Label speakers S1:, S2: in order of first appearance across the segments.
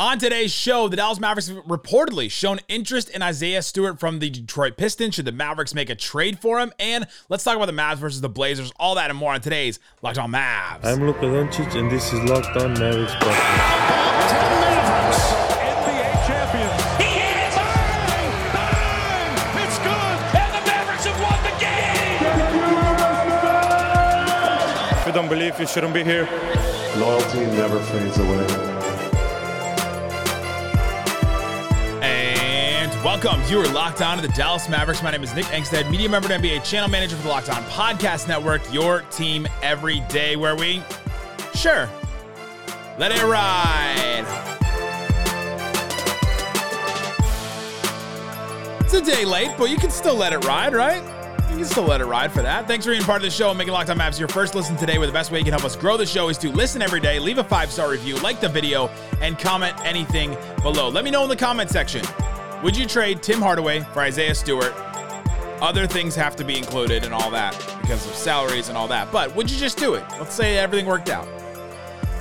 S1: On today's show, the Dallas Mavericks have reportedly shown interest in Isaiah Stewart from the Detroit Pistons. Should the Mavericks make a trade for him? And let's talk about the Mavs versus the Blazers. All that and more on today's Locked On Mavs.
S2: I'm Luka Doncic, and this is Locked On Mavericks podcast.
S3: NBA champions.
S4: He hit it! Bang! Bang! It's good! And the Mavericks have won the game!
S3: If you don't believe, you shouldn't be here.
S5: Loyalty never fades away.
S1: Welcome. You are locked on to the Dallas Mavericks. My name is Nick Angstadt, media member and NBA channel manager for the Locked On Podcast Network, your team every day, where we, sure, let it ride. It's a day late, but you can still let it ride, right? You can still let it ride for that. Thanks for being part of the show and making Locked On Mavs your first listen today. Where the best way you can help us grow the show is to listen every day, leave a five star review, like the video, and comment anything below. Let me know in the comment section. Would you trade Tim Hardaway for Isaiah Stewart? Other things have to be included and all that because of salaries and all that. But would you just do it? Let's say everything worked out.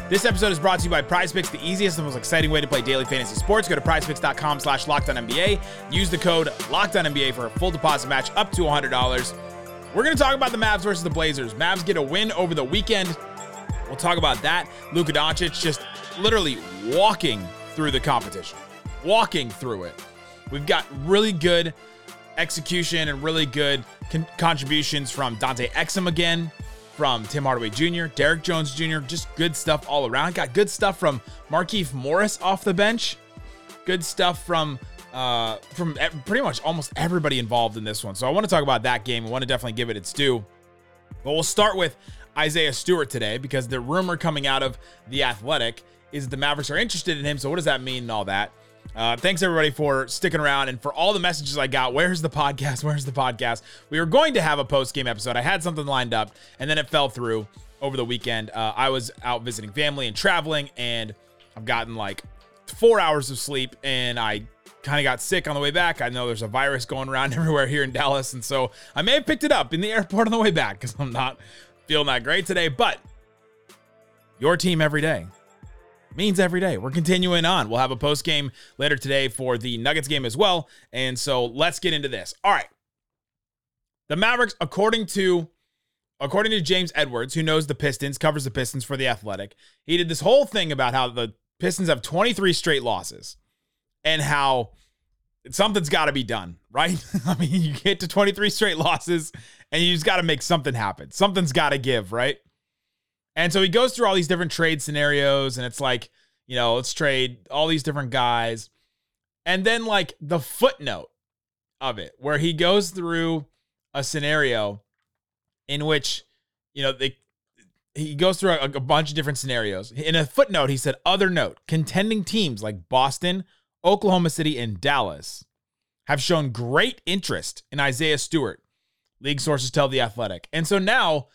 S1: This episode is brought to you by PrizePicks, the easiest and most exciting way to play daily fantasy sports. Go to prizepicks.com slash LockedOnNBA. Use the code LockedOnNBA for a full deposit match up to $100. We're going to talk about the Mavs versus the Blazers. Mavs get a win over the weekend. We'll talk about that. Luka Doncic just literally walking through the competition, walking through it. We've got really good execution and really good con- contributions from Dante Exum again, from Tim Hardaway Jr., Derrick Jones Jr., just good stuff all around. Got good stuff from Markieff Morris off the bench. Good stuff from uh, from pretty much almost everybody involved in this one. So I want to talk about that game. I want to definitely give it its due. But we'll start with Isaiah Stewart today because the rumor coming out of the Athletic is the Mavericks are interested in him. So what does that mean and all that? Uh, thanks everybody for sticking around and for all the messages I got. Where's the podcast? Where's the podcast? We were going to have a post game episode. I had something lined up and then it fell through over the weekend. Uh, I was out visiting family and traveling, and I've gotten like four hours of sleep, and I kind of got sick on the way back. I know there's a virus going around everywhere here in Dallas, and so I may have picked it up in the airport on the way back because I'm not feeling that great today. But your team every day means every day. We're continuing on. We'll have a post game later today for the Nuggets game as well. And so let's get into this. All right. The Mavericks, according to according to James Edwards, who knows the Pistons, covers the Pistons for the Athletic, he did this whole thing about how the Pistons have 23 straight losses and how something's got to be done, right? I mean, you get to 23 straight losses and you just got to make something happen. Something's got to give, right? And so he goes through all these different trade scenarios, and it's like, you know, let's trade all these different guys. And then, like, the footnote of it, where he goes through a scenario in which, you know, they, he goes through a, a bunch of different scenarios. In a footnote, he said, other note, contending teams like Boston, Oklahoma City, and Dallas have shown great interest in Isaiah Stewart, league sources tell The Athletic. And so now,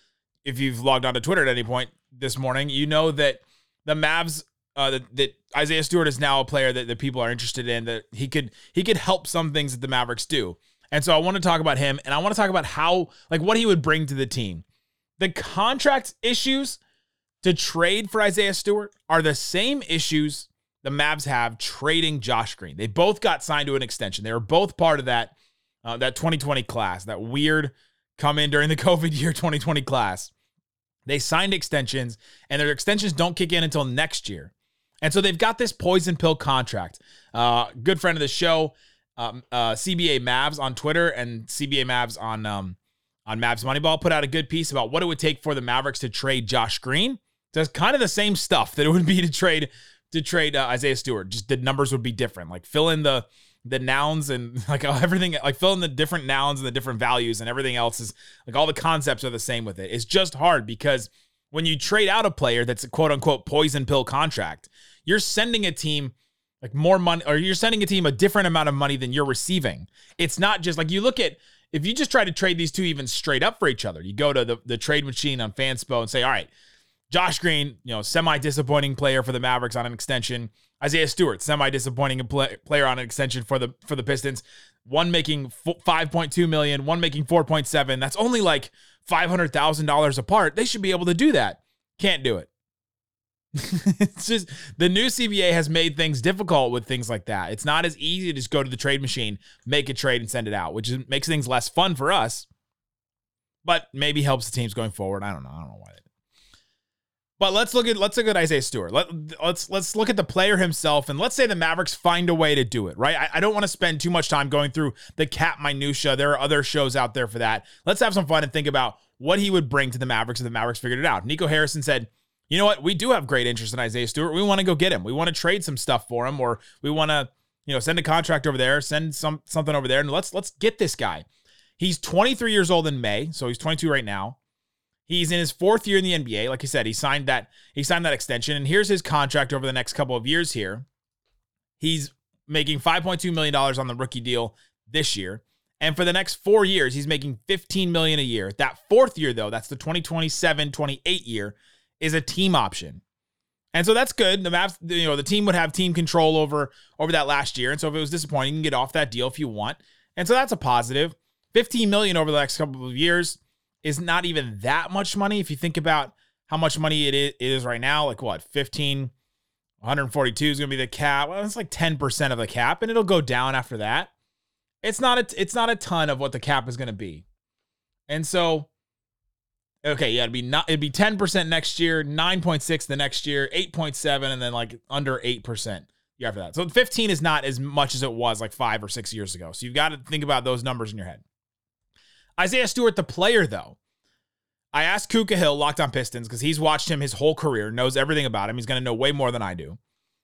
S1: if you've logged onto Twitter at any point this morning, you know that the Mavs uh, that, that Isaiah Stewart is now a player that, that people are interested in. That he could he could help some things that the Mavericks do. And so I want to talk about him, and I want to talk about how like what he would bring to the team. The contract issues to trade for Isaiah Stewart are the same issues the Mavs have trading Josh Green. They both got signed to an extension. They were both part of that uh, that 2020 class, that weird come in during the COVID year 2020 class. They signed extensions, and their extensions don't kick in until next year. And so they've got this poison pill contract. Uh, good friend of the show, um, uh, CBA Mavs on Twitter and CBA Mavs on um, on Mavs Moneyball put out a good piece about what it would take for the Mavericks to trade Josh Green. Does kind of the same stuff that it would be to trade to trade uh, Isaiah Stewart. Just the numbers would be different. Like fill in the the nouns and like everything, like fill in the different nouns and the different values and everything else is like all the concepts are the same with it. It's just hard because when you trade out a player that's a quote unquote poison pill contract, you're sending a team like more money or you're sending a team a different amount of money than you're receiving. It's not just like you look at if you just try to trade these two even straight up for each other, you go to the, the trade machine on Fanspo and say, all right, Josh Green, you know, semi disappointing player for the Mavericks on an extension. Isaiah Stewart, semi disappointing play, player on an extension for the for the Pistons. One making 5.2 million, one making 4.7. That's only like $500,000 apart. They should be able to do that. Can't do it. it's just the new CBA has made things difficult with things like that. It's not as easy to just go to the trade machine, make a trade, and send it out, which is, makes things less fun for us, but maybe helps the teams going forward. I don't know. I don't know why. But let's look at let's look at Isaiah Stewart. Let, let's let's look at the player himself, and let's say the Mavericks find a way to do it. Right? I, I don't want to spend too much time going through the cap minutia. There are other shows out there for that. Let's have some fun and think about what he would bring to the Mavericks if the Mavericks figured it out. Nico Harrison said you know what? We do have great interest in Isaiah Stewart. We want to go get him. We want to trade some stuff for him, or we want to, you know, send a contract over there, send some something over there, and let's let's get this guy. He's 23 years old in May, so he's 22 right now. He's in his fourth year in the NBA. Like I said, he signed that he signed that extension, and here's his contract over the next couple of years. Here, he's making 5.2 million dollars on the rookie deal this year. And for the next four years, he's making 15 million a year. That fourth year, though, that's the 2027, 28 year, is a team option. And so that's good. The Mavs, you know, the team would have team control over over that last year. And so if it was disappointing, you can get off that deal if you want. And so that's a positive. 15 million over the next couple of years is not even that much money if you think about how much money it is right now. Like what, 15, 142 is going to be the cap. Well, it's like 10% of the cap, and it'll go down after that. It's not a, it's not a ton of what the cap is going to be. And so Okay, yeah, it'd be not it'd be 10% next year, 9.6 the next year, 8.7, and then like under 8% year after that. So 15 is not as much as it was like five or six years ago. So you've got to think about those numbers in your head. Isaiah Stewart, the player, though. I asked Ku Khahil, locked on Pistons, because he's watched him his whole career, knows everything about him. He's going to know way more than I do.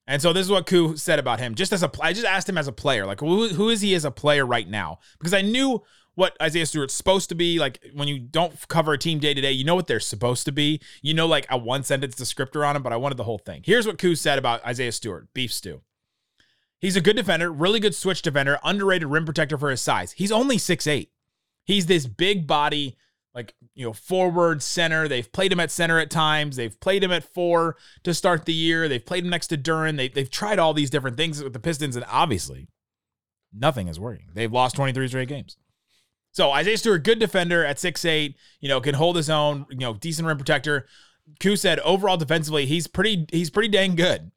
S1: And so this is what Ku said about him. Just as a, I just asked him as a player, like who, who is he as a player right now? Because I knew what Isaiah Stewart's supposed to be. Like when you don't cover a team day to day, you know what they're supposed to be. You know, like a one sentence descriptor on him, but I wanted the whole thing. Here's what Kuz said about Isaiah Stewart, beef stew. He's a good defender, really good switch defender, underrated rim protector for his size. He's only six eight. He's this big body, like, you know, forward center. They've played him at center at times. They've played him at four to start the year. They've played him next to Duren. They, they've tried all these different things with the Pistons, and obviously nothing is working. They've lost 23 straight games. So Isaiah Stewart, good defender at six eight, you know, can hold his own, you know, decent rim protector. Ku said overall defensively, he's pretty, he's pretty dang good.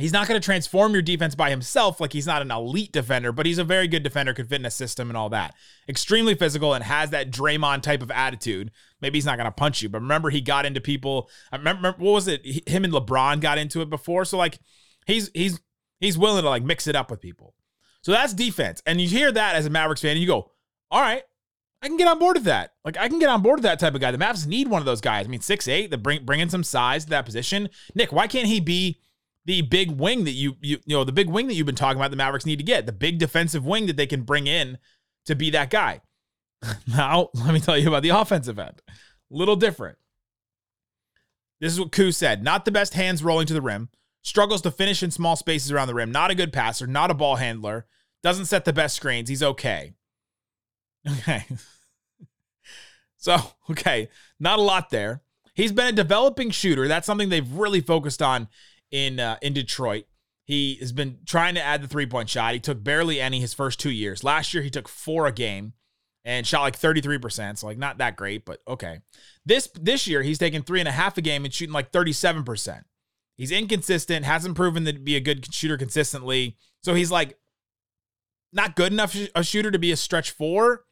S1: He's not going to transform your defense by himself, like he's not an elite defender, but he's a very good defender, could fit in a system and all that. Extremely physical and has that Draymond type of attitude. Maybe he's not going to punch you, but remember he got into people. I remember what was it? Him and LeBron got into it before, so like he's he's he's willing to like mix it up with people. So that's defense, and you hear that as a Mavericks fan, and you go, all right, I can get on board with that. Like I can get on board with that type of guy. The Mavs need one of those guys. I mean, six eight, the bring bring in some size to that position. Nick, why can't he be the big wing that you you you know the big wing that you've been talking about? The Mavericks need to get the big defensive wing that they can bring in to be that guy. now, let me tell you about the offensive end. Little different. This is what Kuz said. Not the best hands rolling to the rim. Struggles to finish in small spaces around the rim. Not a good passer. Not a ball handler. Doesn't set the best screens. He's okay. Okay. so, okay, not a lot there. He's been a developing shooter. That's something they've really focused on in uh, in Detroit. He has been trying to add the three point shot. He took barely any his first two years. Last year, he took four a game and shot like 33%. So, like, not that great, but okay. This this year, he's taken three and a half a game and shooting like 37%. He's inconsistent, hasn't proven to be a good shooter consistently. So, he's like not good enough a shooter to be a stretch four,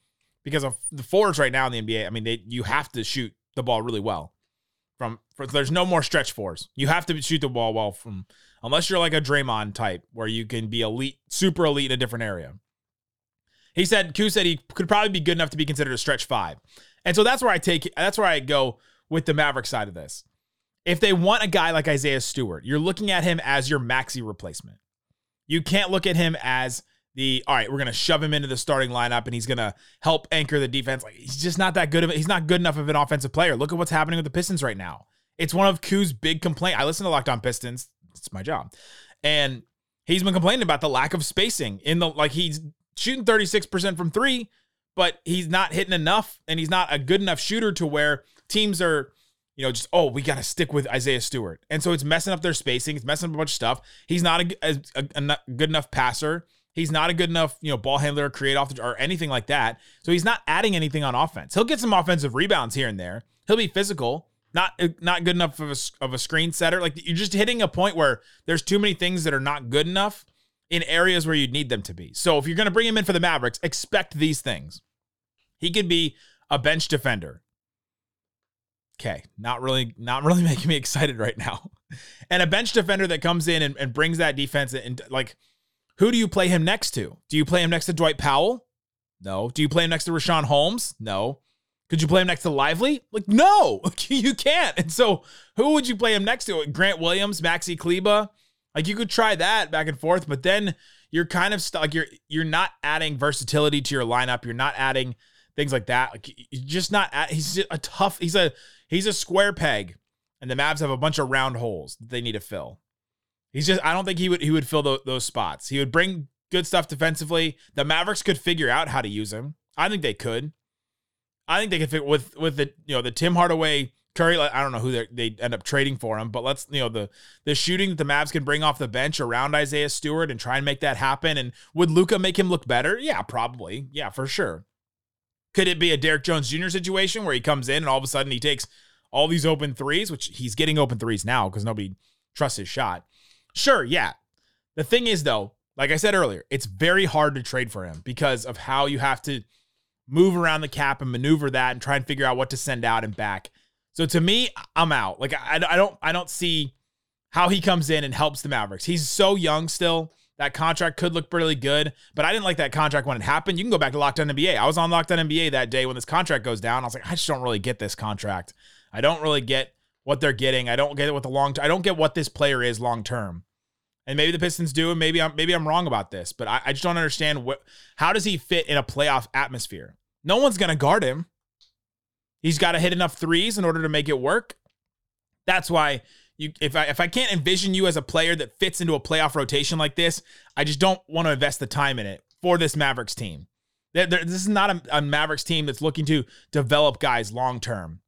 S1: because of the forwards right now in the NBA. I mean, they you have to shoot the ball really well. There's no more stretch fours. You have to shoot the ball well from unless you're like a Draymond type where you can be elite, super elite in a different area. He said Ku said he could probably be good enough to be considered a stretch five. And so that's where I take that's where I go with the Maverick side of this. If they want a guy like Isaiah Stewart, you're looking at him as your maxi replacement. You can't look at him as the all right, we're gonna shove him into the starting lineup and he's gonna help anchor the defense. Like he's just not that good of he's not good enough of an offensive player. Look at what's happening with the Pistons right now. It's one of Ku's big complaint. I listen to Locked On Pistons. It's my job. And he's been complaining about the lack of spacing in the like he's shooting 36% from three, but he's not hitting enough and he's not a good enough shooter to where teams are you know, just oh, we got to stick with Isaiah Stewart, and so it's messing up their spacing. It's messing up a bunch of stuff. He's not a, a, a, a good enough passer. He's not a good enough, you know, ball handler, or create off the or anything like that. So he's not adding anything on offense. He'll get some offensive rebounds here and there. He'll be physical, Not uh, not good enough of a, of a screen setter. Like you're just hitting a point where there's too many things that are not good enough in areas where you'd need them to be. So if you're going to bring him in for the Mavericks, expect these things. He could be a bench defender. Okay, not really, not really making me excited right now. And a bench defender that comes in and, and brings that defense and like, who do you play him next to? Do you play him next to Dwight Powell? No. Do you play him next to Richaun Holmes? No. Could you play him next to Lively? Like, no, you can't. And so, who would you play him next to? Grant Williams, Maxi Kleber? Like, you could try that back and forth, but then you're kind of stuck. Like, you're you're not adding versatility to your lineup. You're not adding things like that. Like, you're just not. He's a tough. He's a he's a square peg, and the Mavs have a bunch of round holes that they need to fill. He's just. I don't think he would he would fill those, those spots. He would bring good stuff defensively. The Mavericks could figure out how to use him. I think they could. I think they could fit with with the you know the Tim Hardaway Curry. I don't know who they end up trading for him, but let's you know the the shooting that the Mavs can bring off the bench around Isaiah Stewart and try and make that happen. And would Luka make him look better? Yeah, probably. Yeah, for sure. Could it be a Derrick Jones Jr. situation where he comes in and all of a sudden he takes all these open threes, which he's getting open threes now because nobody trusts his shot? Sure, yeah. The thing is though, like I said earlier, it's very hard to trade for him because of how you have to move around the cap and maneuver that and try and figure out what to send out and back. So to me, I'm out. Like I, I don't I don't see how he comes in and helps the Mavericks. He's so young still. That contract could look really good, but I didn't like that contract when it happened. You can go back to Locked NBA. I was on Locked NBA that day when this contract goes down. I was like, I just don't really get this contract. I don't really get what they're getting. I don't get with the long. T- I don't get what this player is long term. And maybe the Pistons do, and maybe I'm maybe I'm wrong about this, but I, I just don't understand what. How does he fit in a playoff atmosphere? No one's going to guard him. He's got to hit enough threes in order to make it work. That's why you if I if I can't envision you as a player that fits into a playoff rotation like this, I just don't want to invest the time in it for this Mavericks team. This is not a, a Mavericks team that's looking to develop guys long term.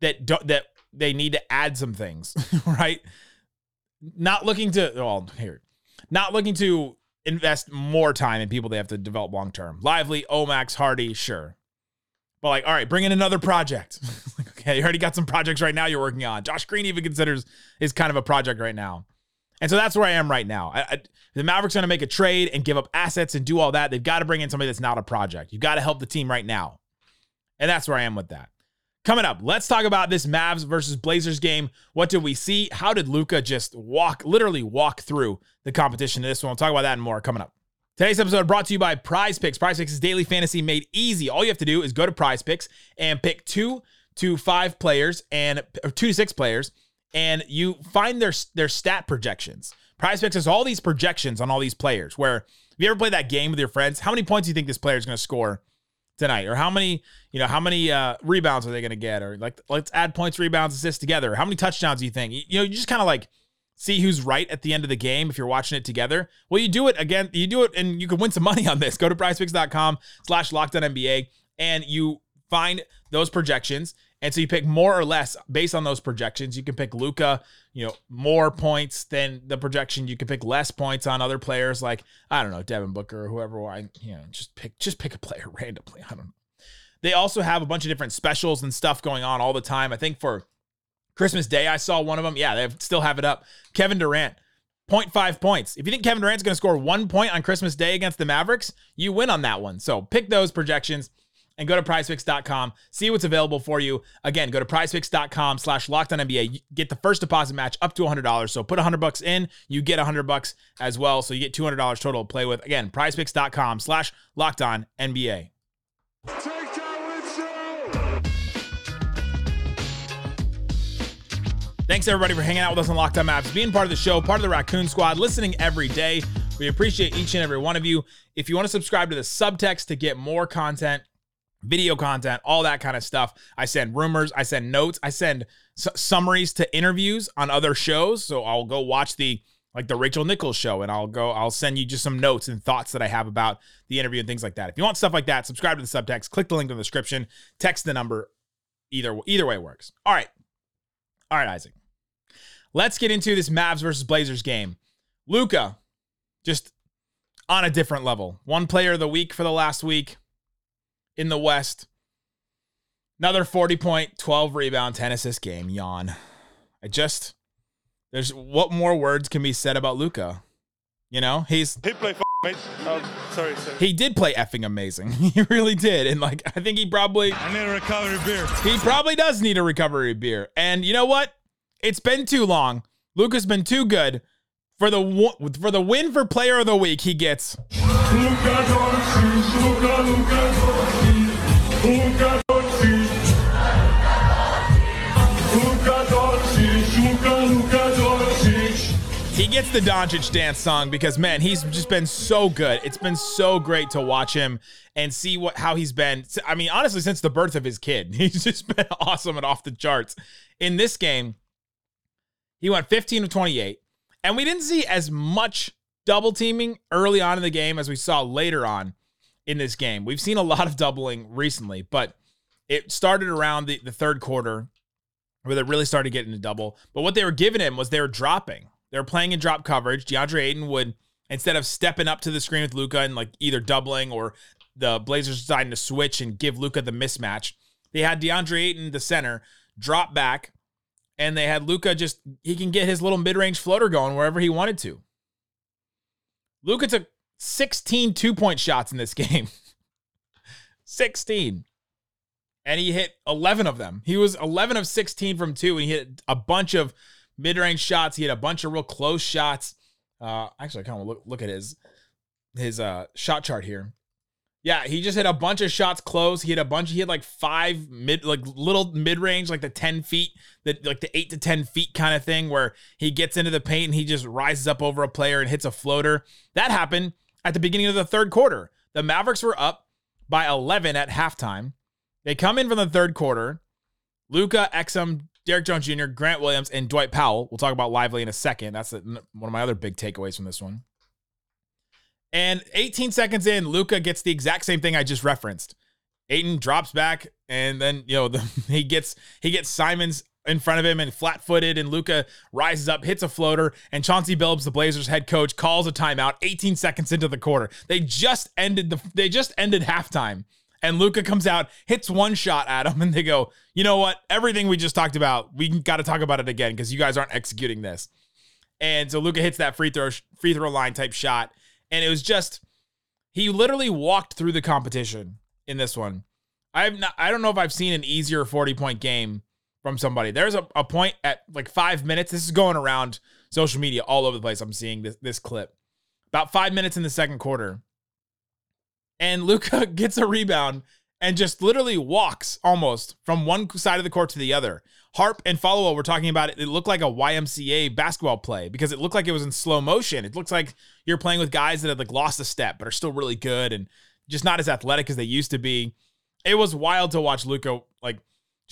S1: That do, that they need to add some things, right? Not looking to well here, not looking to invest more time in people they have to develop long term. Lively, Omax, Hardy, sure. But like, all right, bring in another project. okay, you already got some projects right now you're working on. Josh Green even considers is kind of a project right now. And so that's where I am right now. I, I, the Mavericks going to make a trade and give up assets and do all that. They've got to bring in somebody that's not a project. You've got to help the team right now. And that's where I am with that. Coming up, let's talk about this Mavs versus Blazers game. What did we see? How did Luka just walk, literally walk through the competition in this one? We'll talk about that and more coming up. Today's episode brought to you by Prize Picks. Prize Picks is daily fantasy made easy. All you have to do is go to Prize Picks and pick two to five players and two to six players, and you find their their stat projections. Prize Picks has all these projections on all these players. Where if you ever play that game with your friends, how many points do you think this player is going to score tonight? Or how many you know how many uh, rebounds are they going to get? Or like let's add points rebounds assists together. How many touchdowns do you think? You, you know you just kind of like see who's right at the end of the game if you're watching it together. Well you do it again you do it and you can win some money on this. Go to prizepicks.com slash locked on nba and you find those projections and so you pick more or less based on those projections. You can pick Luka, you know, more points than the projection. You can pick less points on other players like I don't know Devin Booker or whoever. I you know just pick just pick a player randomly. I don't know. They also have a bunch of different specials and stuff going on all the time. I think for Christmas Day, I saw one of them. Yeah, they still have it up. Kevin Durant, 0.5 points. If you think Kevin Durant's going to score one point on Christmas Day against the Mavericks, you win on that one. So pick those projections and go to prizepicks.com. See what's available for you. Again, go to prizepicks.com slash locked on NBA. Get the first deposit match up to $100. So put 100 bucks in, you get 100 bucks as well. So you get $200 total to play with. Again, prizepicks.com slash locked on NBA. Thanks everybody for hanging out with us on Locked On Mavs, being part of the show, part of the Raccoon Squad, listening every day. We appreciate each and every one of you. If you want to subscribe to the subtext to get more content, video content, all that kind of stuff. I send rumors, I send notes, I send s- summaries to interviews on other shows. So I'll go watch the like the Rachel Nichols show and I'll go I'll send you just some notes and thoughts that I have about the interview and things like that. If you want stuff like that, subscribe to the subtext, click the link in the description, text the number. Either either way works. All right. All right, Isaac. Let's get into this Mavs versus Blazers game. Luka just on a different level. One player of the week for the last week in the West. Another 40 point, 12 rebound, 10 assist game. Yawn. I just, there's what more words can be said about Luka? You know, he's
S3: He played f- Oh, sorry, sorry.
S1: he did play effing amazing. He really did. And like I think he probably
S3: I need a recovery beer.
S1: he probably does need a recovery beer. And you know what? It's been too long. Luka's been too good. For the for the win for player of the week, he gets
S2: Luka Doncic, Luka, Luka Doncic,
S1: He gets the Doncic dance song because man, he's just been so good. It's been so great to watch him and see what how he's been. I mean, honestly, since the birth of his kid, he's just been awesome and off the charts. In this game, he went 15 of 28, and we didn't see as much double teaming early on in the game as we saw later on in this game. We've seen a lot of doubling recently, but it started around the, the third quarter where they really started getting into double. But what they were giving him was they were dropping. They were playing in drop coverage. DeAndre Ayton would instead of stepping up to the screen with Luka and like either doubling or the Blazers deciding to switch and give Luka the mismatch. They had DeAndre Ayton, the center, drop back, and they had Luka just he can get his little mid-range floater going wherever he wanted to. Luka took 16 two-point shots in this game. 16 and he hit 11 of them. He was 11 of 16 from two, and he hit a bunch of mid-range shots. He had a bunch of real close shots. Uh, actually, I kind of look look at his his uh shot chart here. Yeah, he just hit a bunch of shots close. He hit a bunch. He had like five mid, like little mid range, like the ten feet, that like the eight to ten feet kind of thing, where he gets into the paint and he just rises up over a player and hits a floater. That happened at the beginning of the third quarter. The Mavericks were up by 11 at halftime. They come in from the third quarter. Luka, Exum, Derrick Jones Jr., Grant Williams, and Dwight Powell. We'll talk about Lively in a second. That's one of my other big takeaways from this one. And 18 seconds in, Luka gets the exact same thing I just referenced. Ayton drops back, and then you know the, he gets he gets Simons in front of him and flat-footed, and Luka rises up, hits a floater, and Chauncey Billups, the Blazers head coach, calls a timeout. 18 seconds into the quarter, they just ended the they just ended halftime, and Luka comes out, hits one shot at him, and they go, you know what? Everything we just talked about, we got to talk about it again because you guys aren't executing this. And so Luka hits that free throw free throw line type shot, and it was just he literally walked through the competition in this one. I've not I don't know if I've seen an easier 40 point game from somebody. There's a, a point at like five minutes. This is going around social media all over the place. I'm seeing this this clip. About five minutes in the second quarter. And Luka gets a rebound and just literally walks almost from one side of the court to the other. Harp and follow we're talking about it. It looked like a YMCA basketball play because it looked like it was in slow motion. It looks like you're playing with guys that had like lost a step but are still really good and just not as athletic as they used to be. It was wild to watch Luka like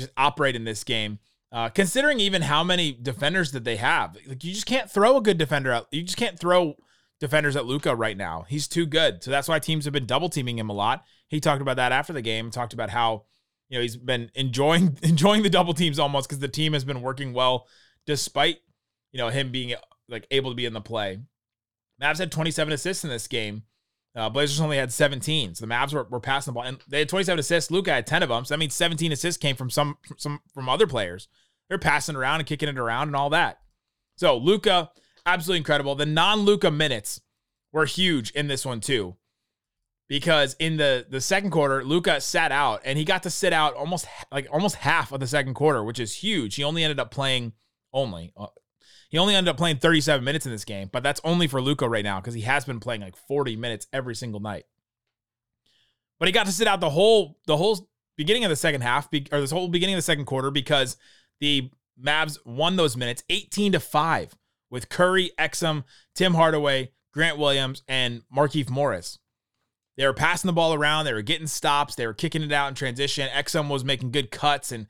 S1: just operate in this game. Uh, considering even how many defenders that they have, like you just can't throw a good defender out. You just can't throw defenders at Luka right now. He's too good. So that's why teams have been double teaming him a lot. He talked about that after the game. Talked about how you know he's been enjoying enjoying the double teams almost because the team has been working well despite you know him being like able to be in the play. Mavs had 27 assists in this game. Uh, Blazers only had 17, so the Mavs were, were passing the ball, and they had 27 assists. Luka had 10 of them, so that means 17 assists came from some from some from other players. They're passing around and kicking it around and all that. So Luka, absolutely incredible. The non-Luka minutes were huge in this one too, because in the the second quarter, Luka sat out, and he got to sit out almost like almost half of the second quarter, which is huge. He only ended up playing only. He only ended up playing 37 minutes in this game, but that's only for Luka right now because he has been playing like 40 minutes every single night. But he got to sit out the whole the whole beginning of the second half or this whole beginning of the second quarter because the Mavs won those minutes 18 to 5 with Curry, Exum, Tim Hardaway, Grant Williams, and Markieff Morris. They were passing the ball around, they were getting stops, they were kicking it out in transition. Exum was making good cuts, and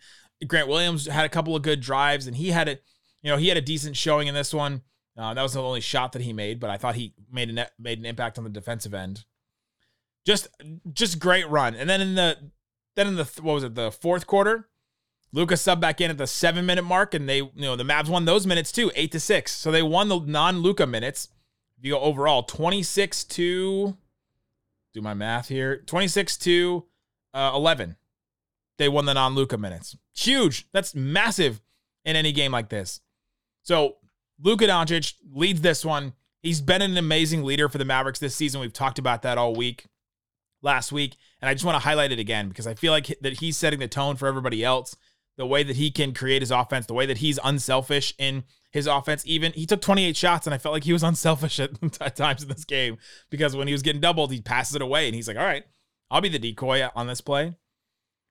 S1: Grant Williams had a couple of good drives, and he had it you know, he had a decent showing in this one. Uh, that was the only shot that he made, but I thought he made an made an impact on the defensive end. Just just great run. And then in the then in the what was it the fourth quarter, Luka's subbed back in at the seven minute mark, and they you know the Mavs won those minutes too, eight to six. So they won the non Luka minutes. If you go overall, twenty six to do my math here, twenty six to uh, eleven. they won the non Luka minutes. Huge. That's massive in any game like this. So Luka Doncic leads this one. He's been an amazing leader for the Mavericks this season. We've talked about that all week, last week, and I just want to highlight it again because I feel like that he's setting the tone for everybody else. The way that he can create his offense, the way that he's unselfish in his offense. Even he took 28 shots, and I felt like he was unselfish at, at times in this game because when he was getting doubled, he passes it away, and he's like, "All right, I'll be the decoy on this play."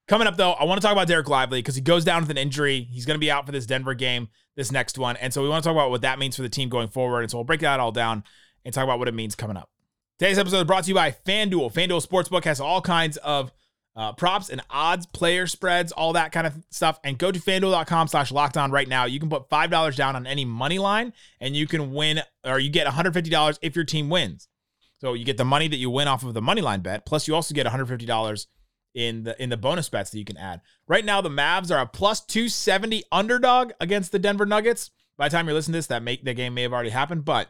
S1: Coming up, though, I want to talk about Dereck Lively because he goes down with an injury. He's going to be out for this Denver game, this next one. And so we want to talk about what that means for the team going forward. And so we'll break that all down and talk about what it means coming up. Today's episode is brought to you by FanDuel. FanDuel Sportsbook has all kinds of uh, props and odds, player spreads, all that kind of stuff. And go to fanduel.com slash locked on right now. You can put $5 down on any money line and you can win or you get $150 if your team wins. So you get the money that you win off of the money line bet, plus you also get $150 in the in the bonus bets that you can add. Right now, the Mavs are a plus 270 underdog against the Denver Nuggets. By the time you're listening to this, that make the game may have already happened. But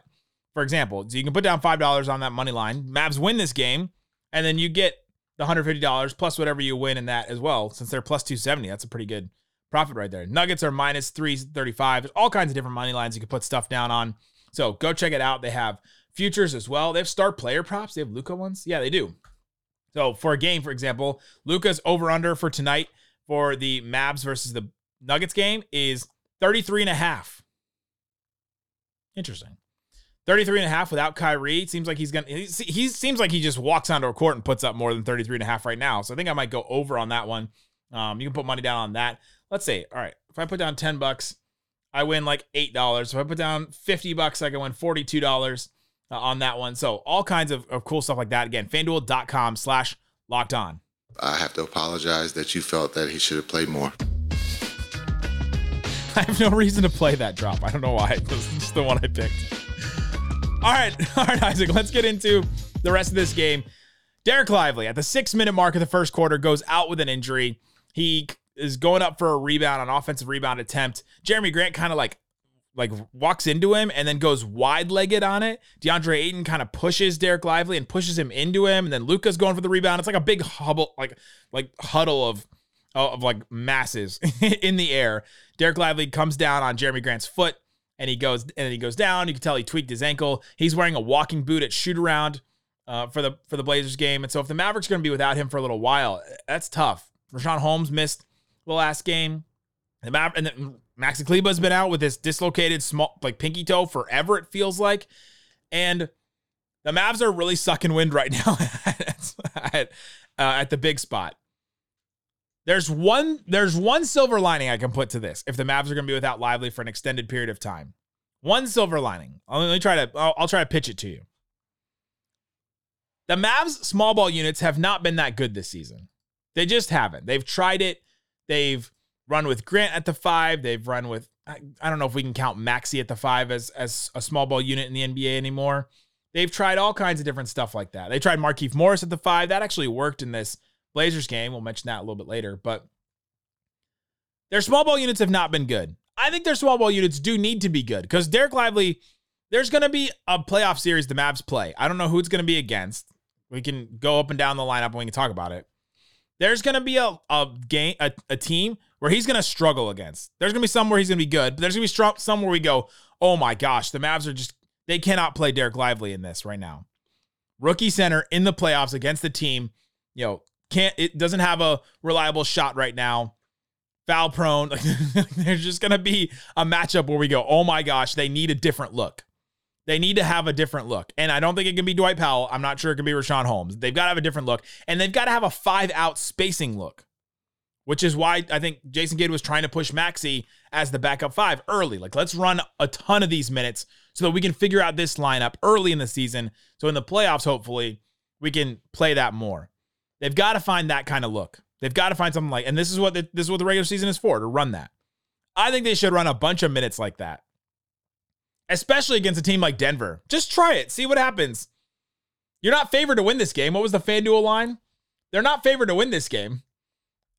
S1: for example, so you can put down five dollars on that money line. Mavs win this game, and then you get the $150 plus whatever you win in that as well. Since they're plus 270, that's a pretty good profit right there. Nuggets are minus 335. There's all kinds of different money lines you can put stuff down on. So go check it out. They have futures as well. They have star player props. They have Luka ones. Yeah, they do. So for a game, for example, Luka's over under for tonight for the Mavs versus the Nuggets game is 33 and a half. Interesting. 33 and a half without Kyrie. Seems like he's going to, he seems like he just walks onto a court and puts up more than 33 and a half right now. So I think I might go over on that one. Um, you can put money down on that. Let's say, all right, if I put down 10 bucks, I win like $8. If I put down 50 bucks, I can win $42 uh, on that one. So all kinds of, of cool stuff like that. Again, fanduel.com slash locked on.
S6: I have to apologize that you felt that he should have played more.
S1: I have no reason to play that drop. I don't know why. This is the one I picked. All right. All right, Isaac, let's get into the rest of this game. Dereck Lively at the six minute mark of the first quarter goes out with an injury. He is going up for a rebound, an offensive rebound attempt. Jerami Grant kind of like like walks into him and then goes wide legged on it. DeAndre Ayton kind of pushes Dereck Lively and pushes him into him, and then Luka's going for the rebound. It's like a big hubble, like like huddle of of like masses in the air. Dereck Lively comes down on Jerami Grant's foot and he goes and then he goes down. You can tell he tweaked his ankle. He's wearing a walking boot at shoot around uh, for the for the Blazers game, and so if the Mavericks are going to be without him for a little while, that's tough. Richaun Holmes missed the last game. The Maver- and then Maxi Kleber's been out with this dislocated small like pinky toe forever. It feels like, and the Mavs are really sucking wind right now at, uh, at the big spot. There's one there's one silver lining I can put to this if the Mavs are going to be without Lively for an extended period of time. One silver lining. I'll, let me try to I'll, I'll try to pitch it to you. The Mavs small ball units have not been that good this season. They just haven't. They've tried it. They've run with Grant at the five. They've run with I, I don't know if we can count Maxi at the five as as a small ball unit in the NBA anymore. They've tried all kinds of different stuff like that. They tried Markieff Morris at the five. That actually worked in this Blazers game. We'll mention that a little bit later, but their small ball units have not been good. I think their small ball units do need to be good because Dereck Lively, there's going to be a playoff series the Mavs play. I don't know who it's going to be against. We can go up and down the lineup and we can talk about it. There's to be a, a game, a, a team where he's to struggle against. There's to be some where he's to be good, but there's to be some where we go, oh my gosh, the Mavs are just, they cannot play Dereck Lively in this right now. Rookie center in the playoffs against the team, you know, can't, it doesn't have a reliable shot right now. Foul prone. There's just to be a matchup where we go, oh my gosh, they need a different look. They need to have a different look. And I don't think it can be Dwight Powell. I'm not sure it can be Richaun Holmes. They've got to have a different look. And they've got to have a five out spacing look which is why I think Jason Kidd was trying to push Maxi as the backup five early. Like, let's run a ton of these minutes so that we can figure out this lineup early in the season. So in the playoffs, hopefully, we can play that more. They've got to find that kind of look. They've got to find something like, and this is what the, this is what the regular season is for to run that. I think they should run a bunch of minutes like that, especially against a team like Denver. Just try it, see what happens. You're not favored to win this game. What was the FanDuel line? They're not favored to win this game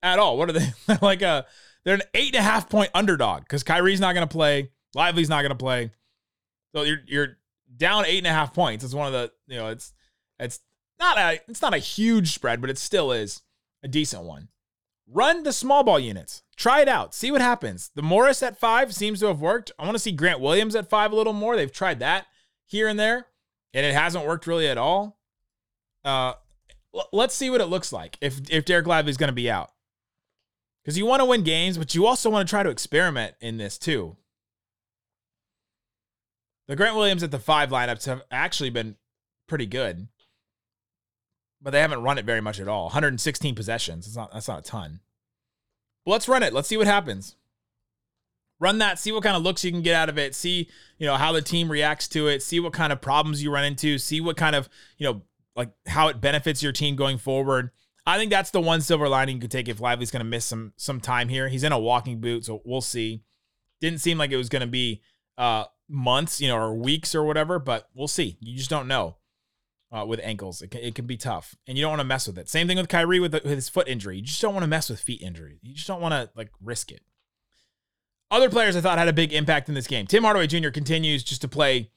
S1: at all. What are they like? A they're an eight and a half point underdog because Kyrie's not going to play, Lively's not going to play. So you're you're down eight and a half points. It's one of the you know it's it's not a it's not a huge spread, but it still is a decent one. run the small ball units. Try it out. See what happens. The Morris at five seems to have worked. I want to see Grant Williams at five a little more. They've tried that here and there, and it hasn't worked really at all. Uh, l- let's see what it looks like if if Dereck Lively's going to be out, because you want to win games, but you also want to try to experiment in this too. The Grant Williams at the five lineups have actually been pretty good, but they haven't run it very much at all. 116 possessions. That's not that's not a ton. But let's run it. Let's see what happens. Run that. See what kind of looks you can get out of it. See you know how the team reacts to it. See what kind of problems you run into. See what kind of you know like how it benefits your team going forward. I think that's the one silver lining you could take if Lively's going to miss some some time here. He's in a walking boot, so we'll see. Didn't seem like it was going to be uh months, you know, or weeks or whatever, but we'll see. You just don't know uh, with ankles. It can, it can be tough, and you don't want to mess with it. Same thing with Kyrie with, the, with his foot injury. You just don't want to mess with feet injury. You just don't want to like risk it. Other players I thought had a big impact in this game. Tim Hardaway Jr. continues just to play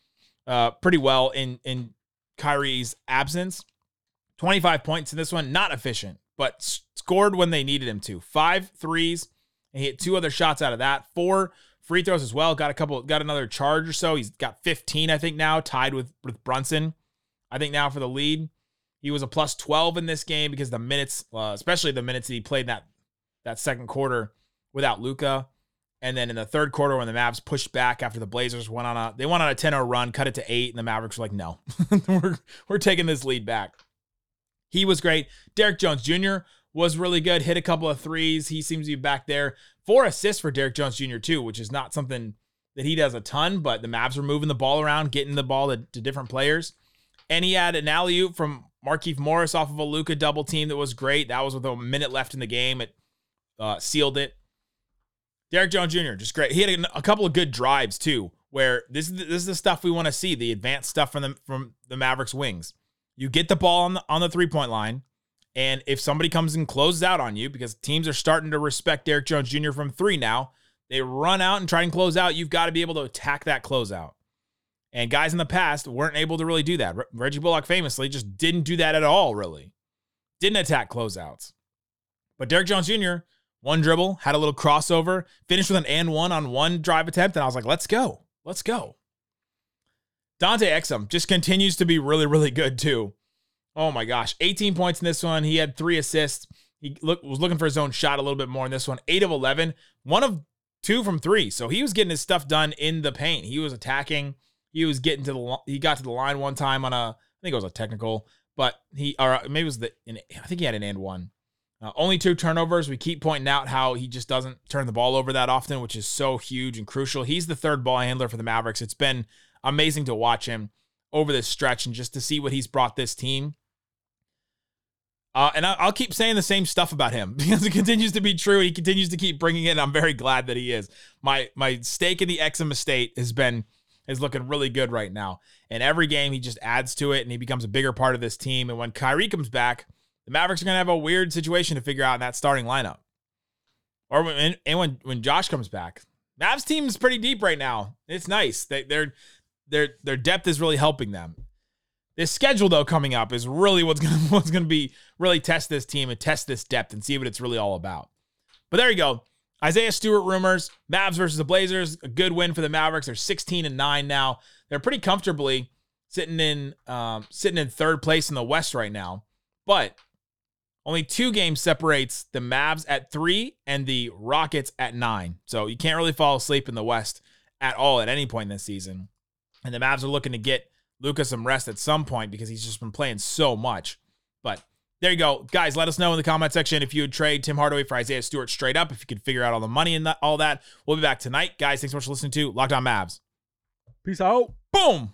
S1: uh, pretty well in in Kyrie's absence. 25 points in this one, not efficient, but scored when they needed him to. Five threes, and he hit two other shots out of that. Four free throws as well. Got a couple, got another charge or so. He's got 15, I think, now, tied with, with Brunson. I think now for the lead. He was a plus 12 in this game because the minutes, uh, especially the minutes that he played that that second quarter without Luka. And then in the third quarter, when the Mavs pushed back after the Blazers went on a they went on a 10-0 run, cut it to eight, and the Mavericks were like, no, we're we're taking this lead back. He was great. Derrick Jones Jr. was really good, hit a couple of threes. He seems to be back there. Four assists for Derrick Jones Jr. too, which is not something that he does a ton, but the Mavs were moving the ball around, getting the ball to, to different players. And he had an alley oop from Markieff Morris off of a Luka double team that was great. That was with a minute left in the game. It uh, sealed it. Derrick Jones Jr. just great. He had a, couple of good drives too, where this is the, this is the stuff we want to see, the advanced stuff from the from the Mavericks wings. You get the ball on the on the three point line, and if somebody comes and closes out on you, because teams are starting to respect Derrick Jones Jr. from three now, they run out and try and close out. You've got to be able to attack that closeout. And guys in the past weren't able to really do that. Reggie Bullock famously just didn't do that at all, really. Didn't attack closeouts. But Derrick Jones Jr., one dribble, had a little crossover, finished with an and one on one drive attempt. And I was like, let's go. Let's go. Dante Exum just continues to be really, really good too. Oh my gosh. 18 points in this one. He had three assists. He look, was looking for his own shot a little bit more in this one. Eight of 11, one of two from three. So he was getting his stuff done in the paint. He was attacking. He was getting to the he got to the line one time on a I think it was a technical, but he or maybe it was the I think he had an and one. Uh, only two turnovers. We keep pointing out how he just doesn't turn the ball over that often, which is so huge and crucial. He's the third ball handler for the Mavericks. It's been amazing to watch him over this stretch and just to see what he's brought this team. Uh, and I, will keep saying the same stuff about him because it continues to be true. He continues to keep bringing it. And I'm very glad that he is. My my stake in the Exum estate has been is looking really good right now. And every game he just adds to it and he becomes a bigger part of this team. And when Kyrie comes back, the Mavericks are going to have a weird situation to figure out in that starting lineup. Or when and when when Josh comes back, Mavs team is pretty deep right now. It's nice. They, their their their depth is really helping them. This schedule though coming up is really what's gonna what's gonna be really test this team and test this depth and see what it's really all about. But there you go. Isaiah Stewart rumors, Mavs versus the Blazers, a good win for the Mavericks. They're 16 and 9 now. They're pretty comfortably sitting in um, sitting in third place in the West right now. But only two games separates the Mavs at three and the Rockets at nine. So you can't really fall asleep in the West at all at any point in this season. And the Mavs are looking to get Luka some rest at some point because he's just been playing so much. But there you go. Guys, let us know in the comment section if you would trade Tim Hardaway for Isaiah Stewart straight up, if you could figure out all the money and all that. We'll be back tonight. Guys, thanks so much for listening to Locked On Mavs.
S3: Peace out.
S1: Boom.